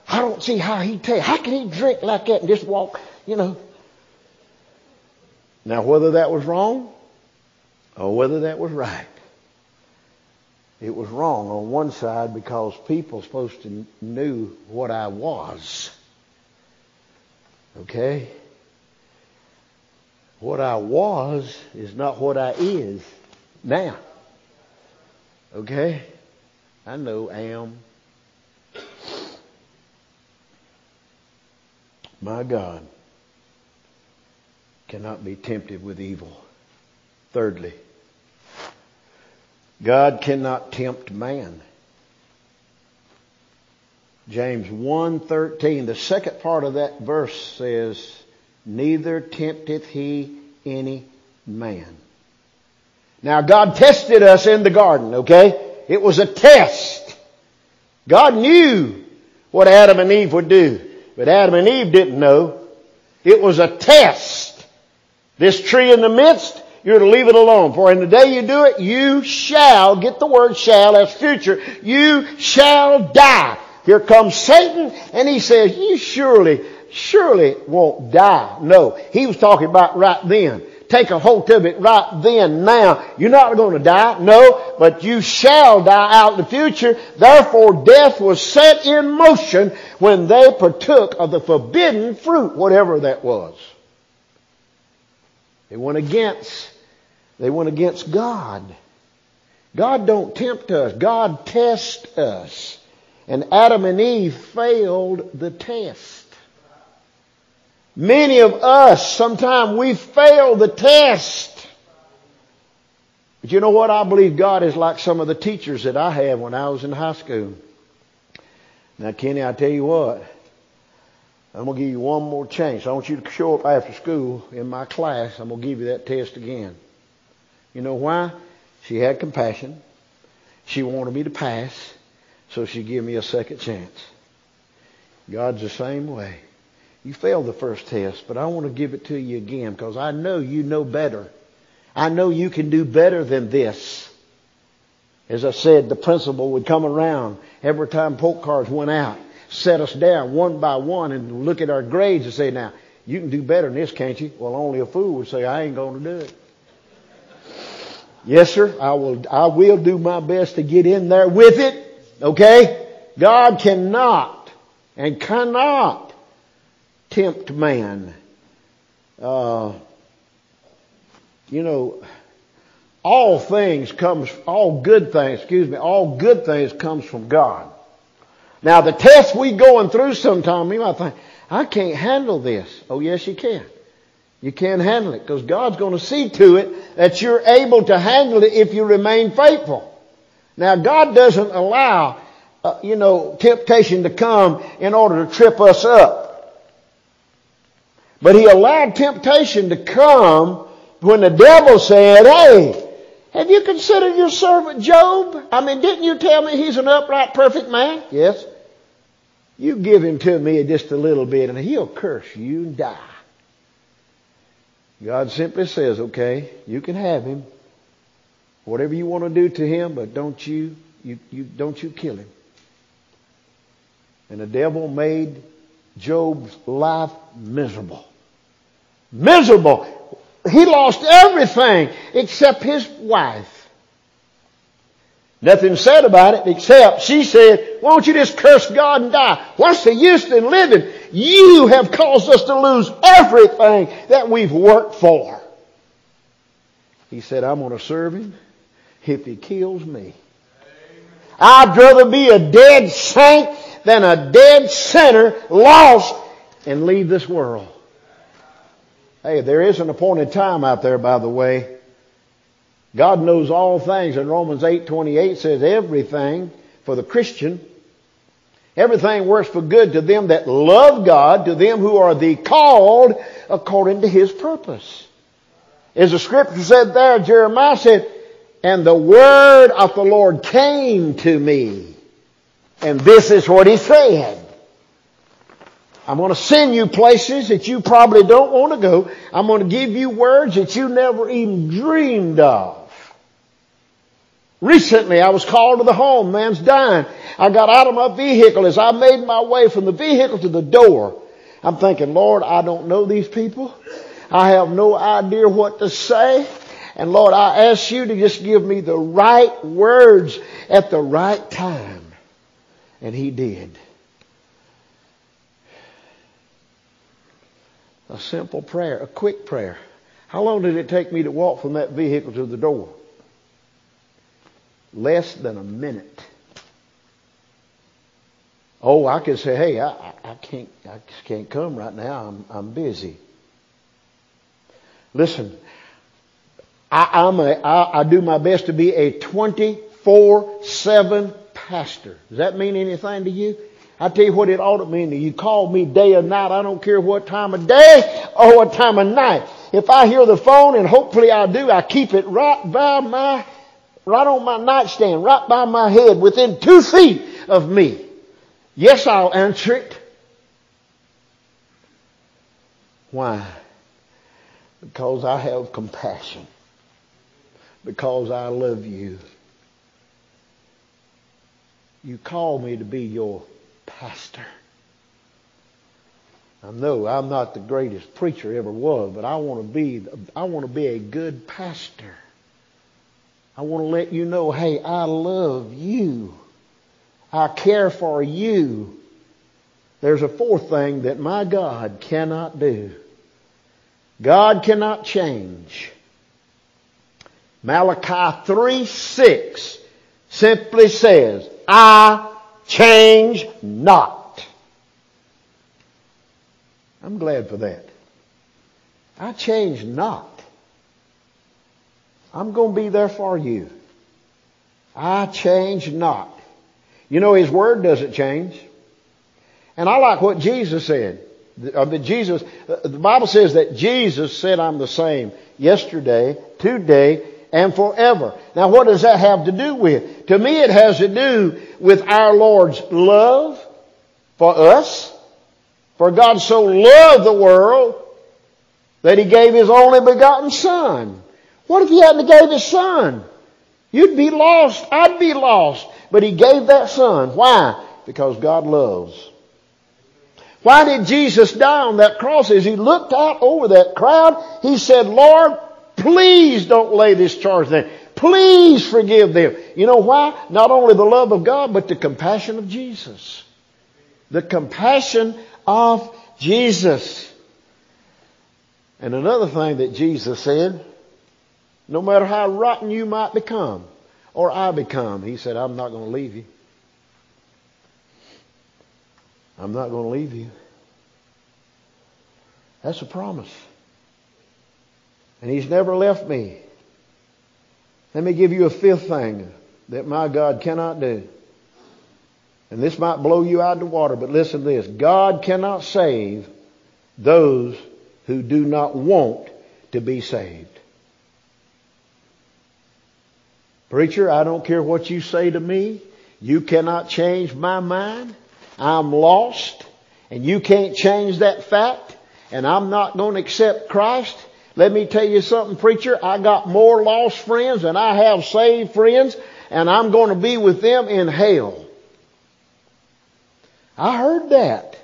I don't see how he take, how can he drink like that and just walk, you know. Now, whether that was wrong or whether that was right, it was wrong on one side because people supposed to knew what I was. Okay? What I was is not what I is now. Okay? I know am. My God cannot be tempted with evil. Thirdly, God cannot tempt man. James 1:13 the second part of that verse says neither tempteth he any man. Now God tested us in the garden, okay? It was a test. God knew what Adam and Eve would do, but Adam and Eve didn't know. It was a test. This tree in the midst, you're to leave it alone. For in the day you do it, you shall, get the word shall, that's future, you shall die. Here comes Satan, and he says, you surely, surely won't die. No, he was talking about right then take a hold of it right then, now. You're not going to die, no, but you shall die out in the future. Therefore, death was set in motion when they partook of the forbidden fruit, whatever that was. They went against, they went against God. God don't tempt us. God tests us. And Adam and Eve failed the test. Many of us, sometimes we fail the test. But you know what? I believe God is like some of the teachers that I had when I was in high school. Now, Kenny, I tell you what, I'm going to give you one more chance. I want you to show up after school in my class. I'm going to give you that test again. You know why? She had compassion. She wanted me to pass, so she gave me a second chance. God's the same way. You failed the first test, but I want to give it to you again because I know you know better. I know you can do better than this. As I said, the principal would come around every time polk cards went out, set us down one by one and look at our grades and say, now, you can do better than this, can't you? Well, only a fool would say, I ain't going to do it. Yes, sir. I will, I will do my best to get in there with it. Okay? God cannot and cannot tempt man. Uh, you know, all things comes, all good things, excuse me, all good things comes from God. Now the test we going through sometimes, you might think, I can't handle this. Oh yes you can. You can't handle it because God's going to see to it that you're able to handle it if you remain faithful. Now God doesn't allow, uh, you know, temptation to come in order to trip us up. But he allowed temptation to come when the devil said, Hey, have you considered your servant Job? I mean, didn't you tell me he's an upright, perfect man? Yes. You give him to me just a little bit and he'll curse you and die. God simply says, okay, you can have him. Whatever you want to do to him, but don't you, you, you don't you kill him. And the devil made Job's life miserable. Miserable. He lost everything except his wife. Nothing said about it except she said, why don't you just curse God and die? What's the use in living? You have caused us to lose everything that we've worked for. He said, I'm going to serve him if he kills me. I'd rather be a dead saint than a dead sinner lost and leave this world. Hey, there is an appointed time out there, by the way. God knows all things, and Romans 8:28 says everything for the Christian, everything works for good to them that love God, to them who are the called according to His purpose. As the scripture said there, Jeremiah said, "And the word of the Lord came to me." And this is what he said. I'm going to send you places that you probably don't want to go. I'm going to give you words that you never even dreamed of. Recently, I was called to the home. Man's dying. I got out of my vehicle as I made my way from the vehicle to the door. I'm thinking, Lord, I don't know these people. I have no idea what to say. And Lord, I ask you to just give me the right words at the right time. And He did. A simple prayer, a quick prayer. How long did it take me to walk from that vehicle to the door? Less than a minute. Oh, I could say, hey, I, I can't, I just can't come right now. I'm, I'm busy. Listen, I, I'm a, I, I do my best to be a 24-7 pastor. Does that mean anything to you? I tell you what it ought to mean. You call me day or night. I don't care what time of day or what time of night. If I hear the phone, and hopefully I do, I keep it right by my, right on my nightstand, right by my head, within two feet of me. Yes, I'll answer it. Why? Because I have compassion. Because I love you. You call me to be your pastor. I know I'm not the greatest preacher ever was, but I want to be I want to be a good pastor. I want to let you know, hey, I love you. I care for you. There's a fourth thing that my God cannot do. God cannot change. Malachi 3 6 simply says, I change not. I'm glad for that. I change not. I'm going to be there for you. I change not. You know, His Word doesn't change. And I like what Jesus said. Uh, the Jesus, uh, the Bible says that Jesus said, I'm the same yesterday, today, and forever. Now what does that have to do with? To me it has to do with our Lord's love for us. For God so loved the world that He gave His only begotten Son. What if He hadn't gave His Son? You'd be lost. I'd be lost. But He gave that Son. Why? Because God loves. Why did Jesus die on that cross? As He looked out over that crowd, He said, Lord, Please don't lay this charge there. Please forgive them. You know why? Not only the love of God, but the compassion of Jesus. The compassion of Jesus. And another thing that Jesus said, no matter how rotten you might become, or I become, He said, I'm not going to leave you. I'm not going to leave you. That's a promise. And He's never left me. Let me give you a fifth thing that my God cannot do. And this might blow you out of the water, but listen to this. God cannot save those who do not want to be saved. Preacher, I don't care what you say to me. You cannot change my mind. I'm lost, and you can't change that fact, and I'm not going to accept Christ. Let me tell you something, preacher. I got more lost friends than I have saved friends, and I'm going to be with them in hell. I heard that.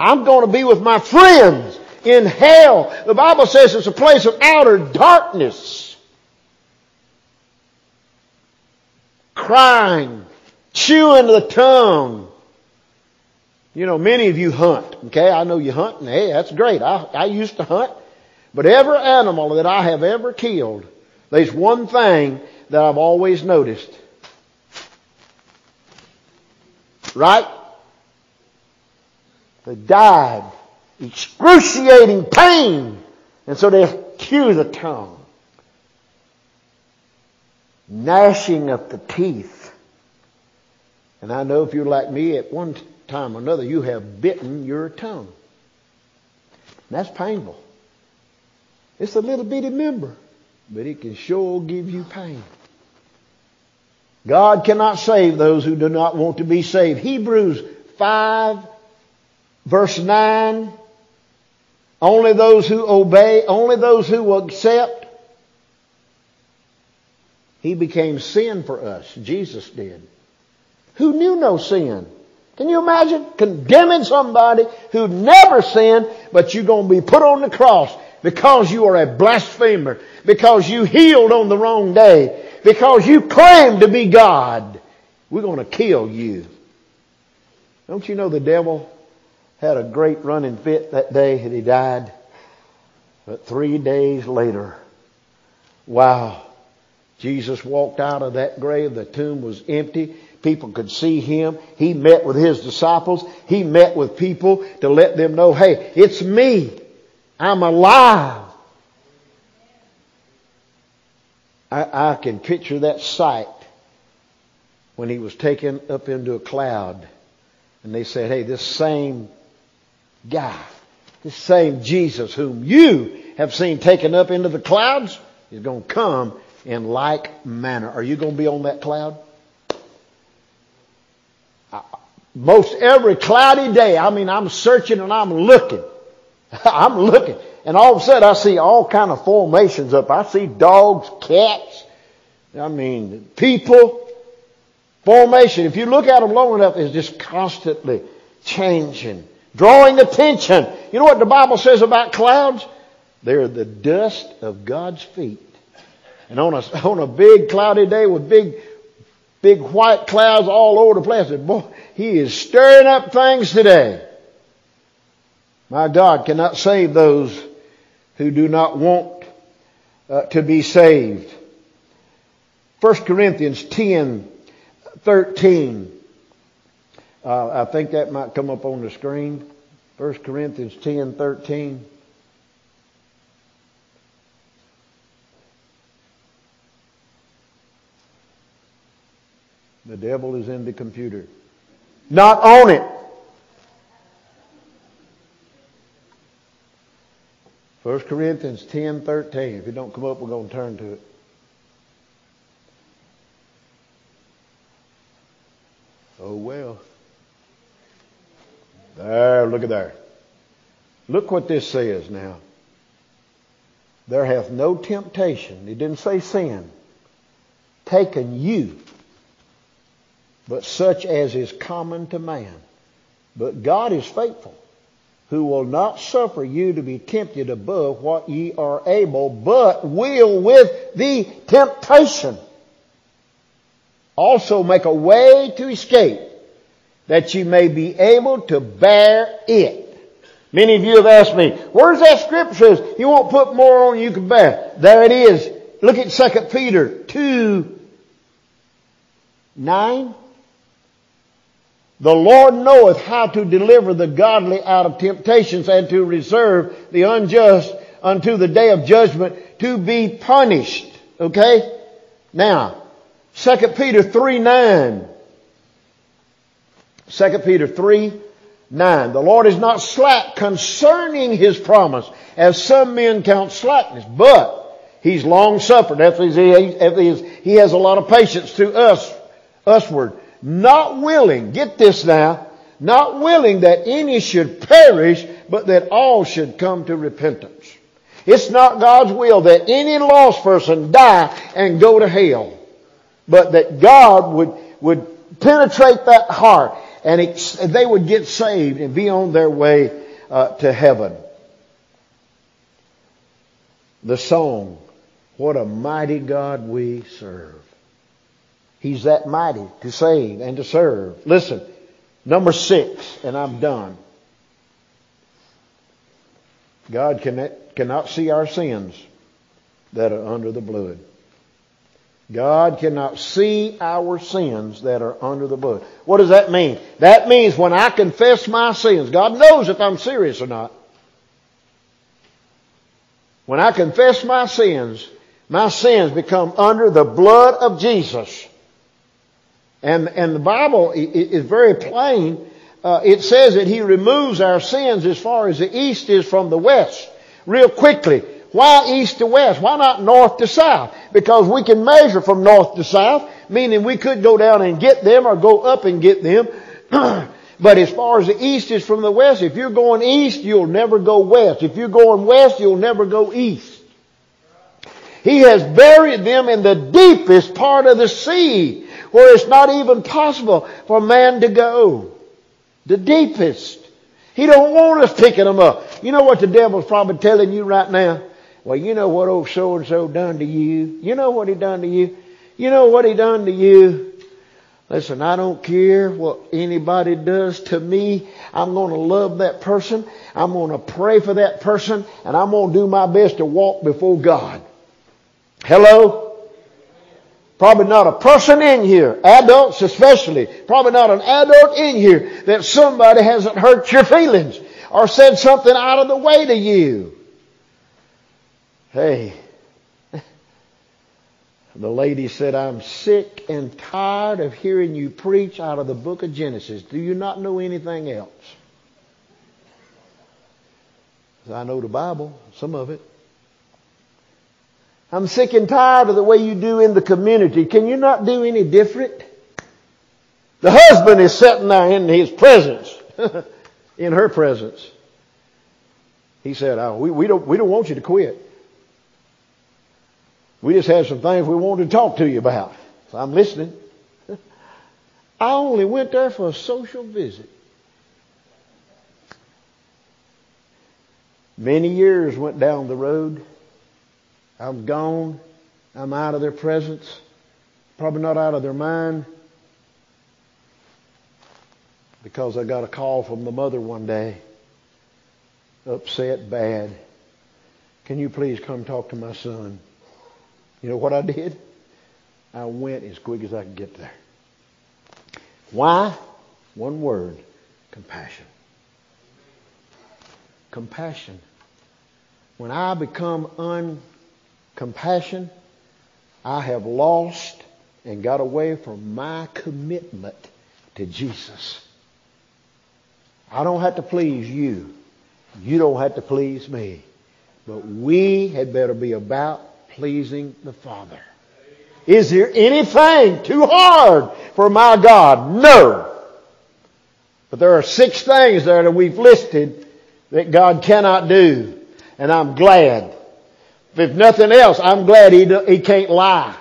I'm going to be with my friends in hell. The Bible says it's a place of outer darkness. Crying, chewing the tongue. You know, many of you hunt, okay? I know you hunt, and hey, that's great. I, I used to hunt. But every animal that I have ever killed, there's one thing that I've always noticed. Right? They died. Excruciating pain. And so they chew the tongue. Gnashing of the teeth. And I know if you're like me, at one time or another, you have bitten your tongue. And that's painful. It's a little bitty member, but it can sure give you pain. God cannot save those who do not want to be saved. Hebrews 5 verse 9. Only those who obey, only those who accept. He became sin for us. Jesus did. Who knew no sin? Can you imagine condemning somebody who never sinned, but you're going to be put on the cross because you are a blasphemer, because you healed on the wrong day, because you claim to be God, we're going to kill you. Don't you know the devil had a great running fit that day that he died? But three days later, wow, Jesus walked out of that grave. The tomb was empty. People could see him. He met with his disciples. He met with people to let them know, hey, it's me. I'm alive. I, I can picture that sight when he was taken up into a cloud and they said, hey, this same guy, this same Jesus whom you have seen taken up into the clouds is going to come in like manner. Are you going to be on that cloud? Most every cloudy day, I mean, I'm searching and I'm looking. I'm looking, and all of a sudden I see all kind of formations up. I see dogs, cats, I mean, people, formation. If you look at them long enough, it's just constantly changing, drawing attention. You know what the Bible says about clouds? They're the dust of God's feet. And on a, on a big cloudy day with big, big white clouds all over the place, boy, he is stirring up things today. My God cannot save those who do not want uh, to be saved. 1 Corinthians 10, 13. Uh, I think that might come up on the screen. 1 Corinthians 10, 13. The devil is in the computer. Not on it. First Corinthians 10, 13. If you don't come up, we're going to turn to it. Oh well. There, look at there. Look what this says now. There hath no temptation, it didn't say sin, taken you, but such as is common to man. But God is faithful, who will not suffer you to be tempted above what ye are able, but will with the temptation also make a way to escape that you may be able to bear it. Many of you have asked me, where's that scripture says you won't put more on you can bear? There it is. Look at 2 Peter 2, 9. The Lord knoweth how to deliver the godly out of temptations and to reserve the unjust unto the day of judgment to be punished. Okay? Now, 2 Peter 3 9. 2 Peter 3 9. The Lord is not slack concerning his promise, as some men count slackness, but he's long suffered. He has a lot of patience to us, usward. Not willing, get this now, not willing that any should perish, but that all should come to repentance. It's not God's will that any lost person die and go to hell but that God would, would penetrate that heart and it, they would get saved and be on their way uh, to heaven. The song, What a Mighty God We Serve. He's that mighty to save and to serve. Listen, number six, and I'm done. God cannot, cannot see our sins that are under the blood. God cannot see our sins that are under the blood. What does that mean? That means when I confess my sins, God knows if I'm serious or not. When I confess my sins, my sins become under the blood of Jesus. And, and the Bible is very plain. Uh, it says that He removes our sins as far as the east is from the west. Real quickly. Why east to west? Why not north to south? Because we can measure from north to south, meaning we could go down and get them or go up and get them. but as far as the east is from the west, if you're going east, you'll never go west. If you're going west, you'll never go east. He has buried them in the deepest part of the sea, where it's not even possible for man to go. The deepest. He don't want us picking them up. You know what the devil's probably telling you right now? Well, you know what old so and so done to you. You know what he done to you. You know what he done to you. Listen, I don't care what anybody does to me. I'm going to love that person. I'm going to pray for that person and I'm going to do my best to walk before God. Hello? Probably not a person in here, adults especially, probably not an adult in here that somebody hasn't hurt your feelings or said something out of the way to you. Hey, the lady said, I'm sick and tired of hearing you preach out of the book of Genesis. Do you not know anything else? I know the Bible, some of it. I'm sick and tired of the way you do in the community. Can you not do any different? The husband is sitting there in his presence, in her presence. He said, oh, we, we, don't, we don't want you to quit. We just have some things we wanted to talk to you about. So I'm listening. I only went there for a social visit. Many years went down the road. I'm gone. I'm out of their presence. Probably not out of their mind. Because I got a call from the mother one day. Upset, bad. Can you please come talk to my son? You know what I did? I went as quick as I could get there. Why? One word compassion. Compassion. When I become uncompassionate, I have lost and got away from my commitment to Jesus. I don't have to please you. You don't have to please me. But we had better be about pleasing the Father. Is there anything too hard for my God? No. But there are six things there that we've listed that God cannot do. And I'm glad. If nothing else, I'm glad he, he can't lie.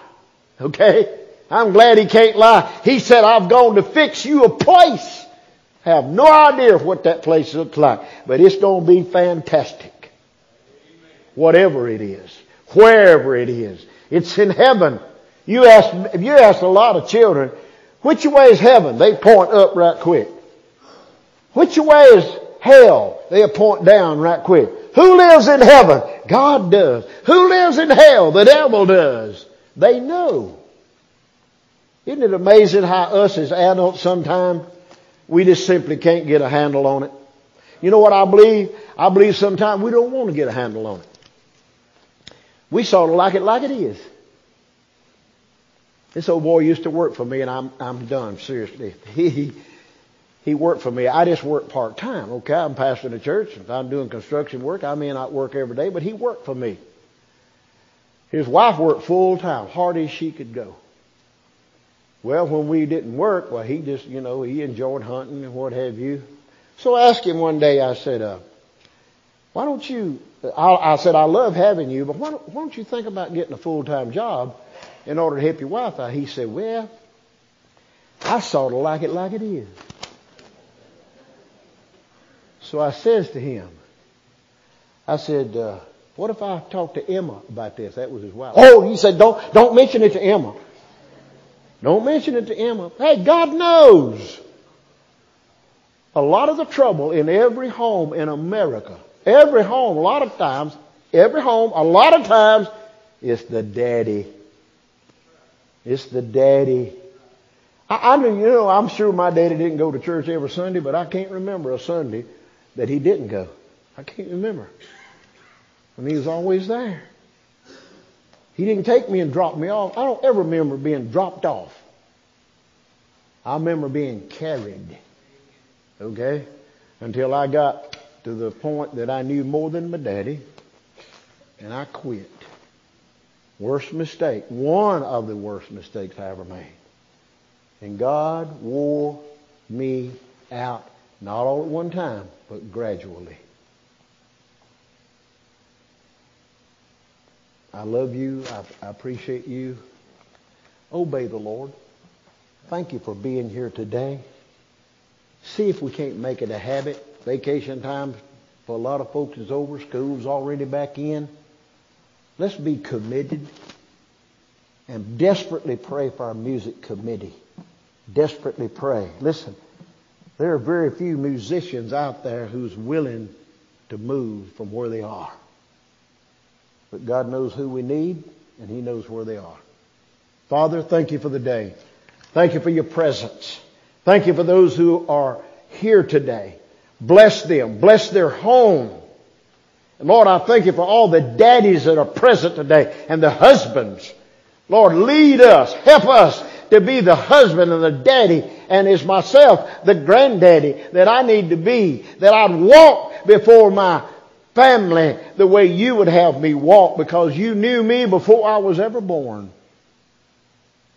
Okay? I'm glad he can't lie. He said, I've gone to fix you a place. Have no idea what that place looks like, but it's going to be fantastic. Whatever it is, wherever it is, it's in heaven. You ask, if you ask a lot of children, which way is heaven? They point up right quick. Which way is hell? They point down right quick. Who lives in heaven? God does. Who lives in hell? The devil does. They know. Isn't it amazing how us as adults sometimes we just simply can't get a handle on it? You know what I believe? I believe sometimes we don't want to get a handle on it. We sort of like it like it is. This old boy used to work for me, and I'm I'm done. Seriously, he he worked for me. I just work part time. Okay, I'm pastoring a church. If I'm doing construction work, I may not work every day, but he worked for me. His wife worked full time, hard as she could go. Well, when we didn't work, well, he just, you know, he enjoyed hunting and what have you. So I asked him one day, I said, uh, why don't you, I, I said, I love having you, but why don't, why don't you think about getting a full-time job in order to help your wife out? He said, well, I sort of like it like it is. So I says to him, I said, uh, what if I talk to Emma about this? That was his wife. Oh, he said, don't, don't mention it to Emma. Don't mention it to Emma. Hey, God knows. A lot of the trouble in every home in America, every home, a lot of times, every home, a lot of times, it's the daddy. It's the daddy. I, I mean, you know, I'm sure my daddy didn't go to church every Sunday, but I can't remember a Sunday that he didn't go. I can't remember. And he was always there. He didn't take me and drop me off. I don't ever remember being dropped off. I remember being carried. Okay? Until I got to the point that I knew more than my daddy. And I quit. Worst mistake. One of the worst mistakes I ever made. And God wore me out. Not all at one time, but gradually. I love you. I, I appreciate you. Obey the Lord. Thank you for being here today. See if we can't make it a habit. Vacation time for a lot of folks is over. School's already back in. Let's be committed and desperately pray for our music committee. Desperately pray. Listen, there are very few musicians out there who's willing to move from where they are. But God knows who we need, and He knows where they are. Father, thank you for the day. Thank you for your presence. Thank you for those who are here today. Bless them. Bless their home. And Lord, I thank you for all the daddies that are present today and the husbands. Lord, lead us. Help us to be the husband and the daddy and as myself the granddaddy that I need to be. That I'd walk before my family the way you would have me walk because you knew me before I was ever born.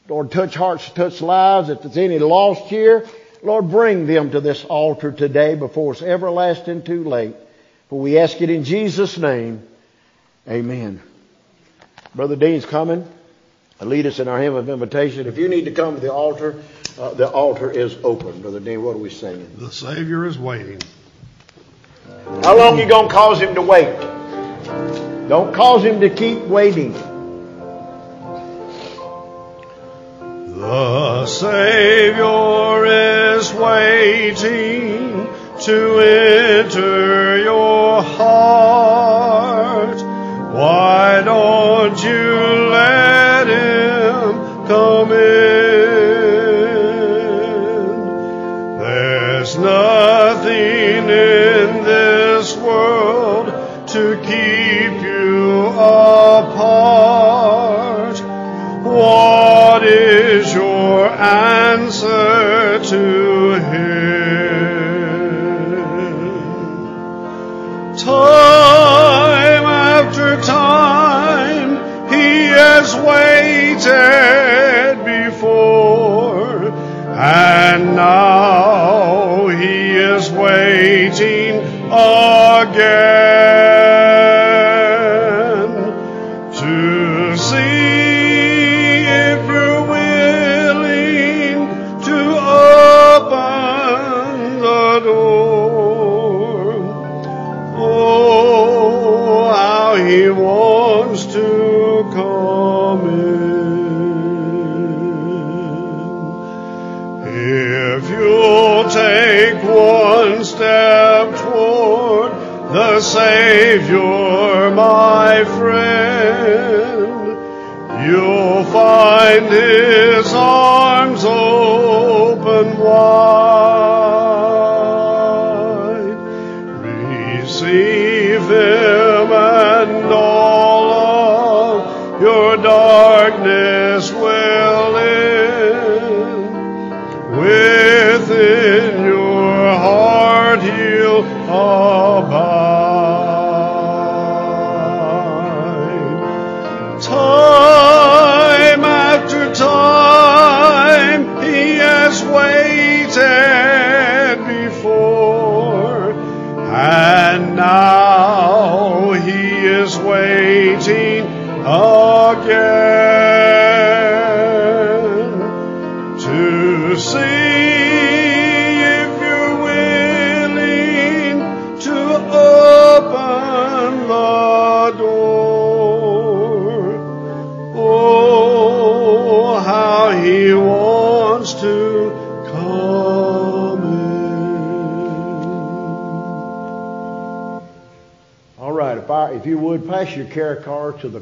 Lord, touch hearts, touch lives. If there's any lost here, Lord, bring them to this altar today before it's everlasting too late. For we ask it in Jesus' name. Amen. Brother Dean's coming. Lead us in our hymn of invitation. If you need to come to the altar, uh, the altar is open. Brother Dean, what are we singing? The Savior is waiting. How long you gonna cause him to wait? Don't cause him to keep waiting. The Savior is waiting to enter your heart. Why don't you find his arms open wide.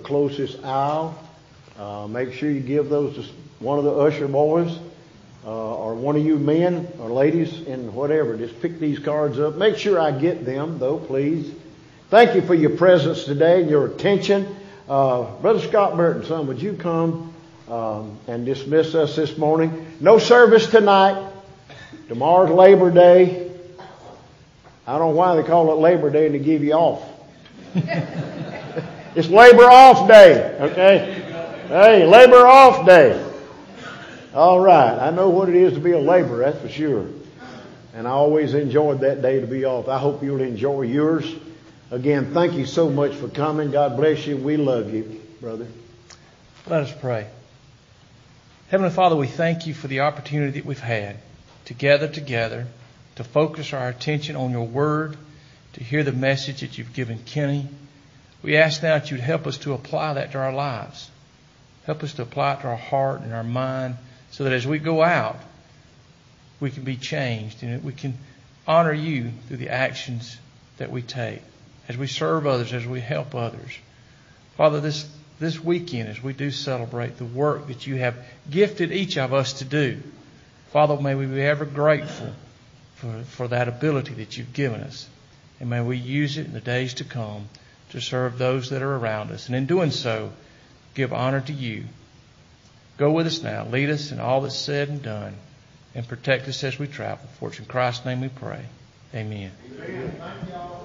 Closest aisle, uh, make sure you give those to one of the usher boys, uh, or one of you men or ladies and whatever. Just pick these cards up. Make sure I get them, though, please. Thank you for your presence today and your attention. Uh, Brother Scott Burton, son, would you come um, and dismiss us this morning? No service tonight. Tomorrow's Labor Day. I don't know why they call it Labor Day and they give you off. it's Labor Off Day, okay? Hey, Labor Off Day. All right, I know what it is to be a laborer, that's for sure. And I always enjoyed that day to be off. I hope you'll enjoy yours. Again, thank you so much for coming. God bless you. We love you, brother. Let us pray. Heavenly Father, we thank you for the opportunity that we've had to gather together, to focus our attention on your word, to hear the message that you've given Kenny. We ask now that you'd help us to apply that to our lives. Help us to apply it to our heart and our mind so that as we go out, we can be changed and we can honor you through the actions that we take as we serve others, as we help others. Father, this, this weekend, as we do celebrate the work that you have gifted each of us to do, Father, may we be ever grateful for, for that ability that you've given us. And may we use it in the days to come to serve those that are around us. And in doing so, give honor to you. Go with us now. Lead us in all that's said and done. And protect us as we travel. For it's in Christ's name we pray. Amen. Amen.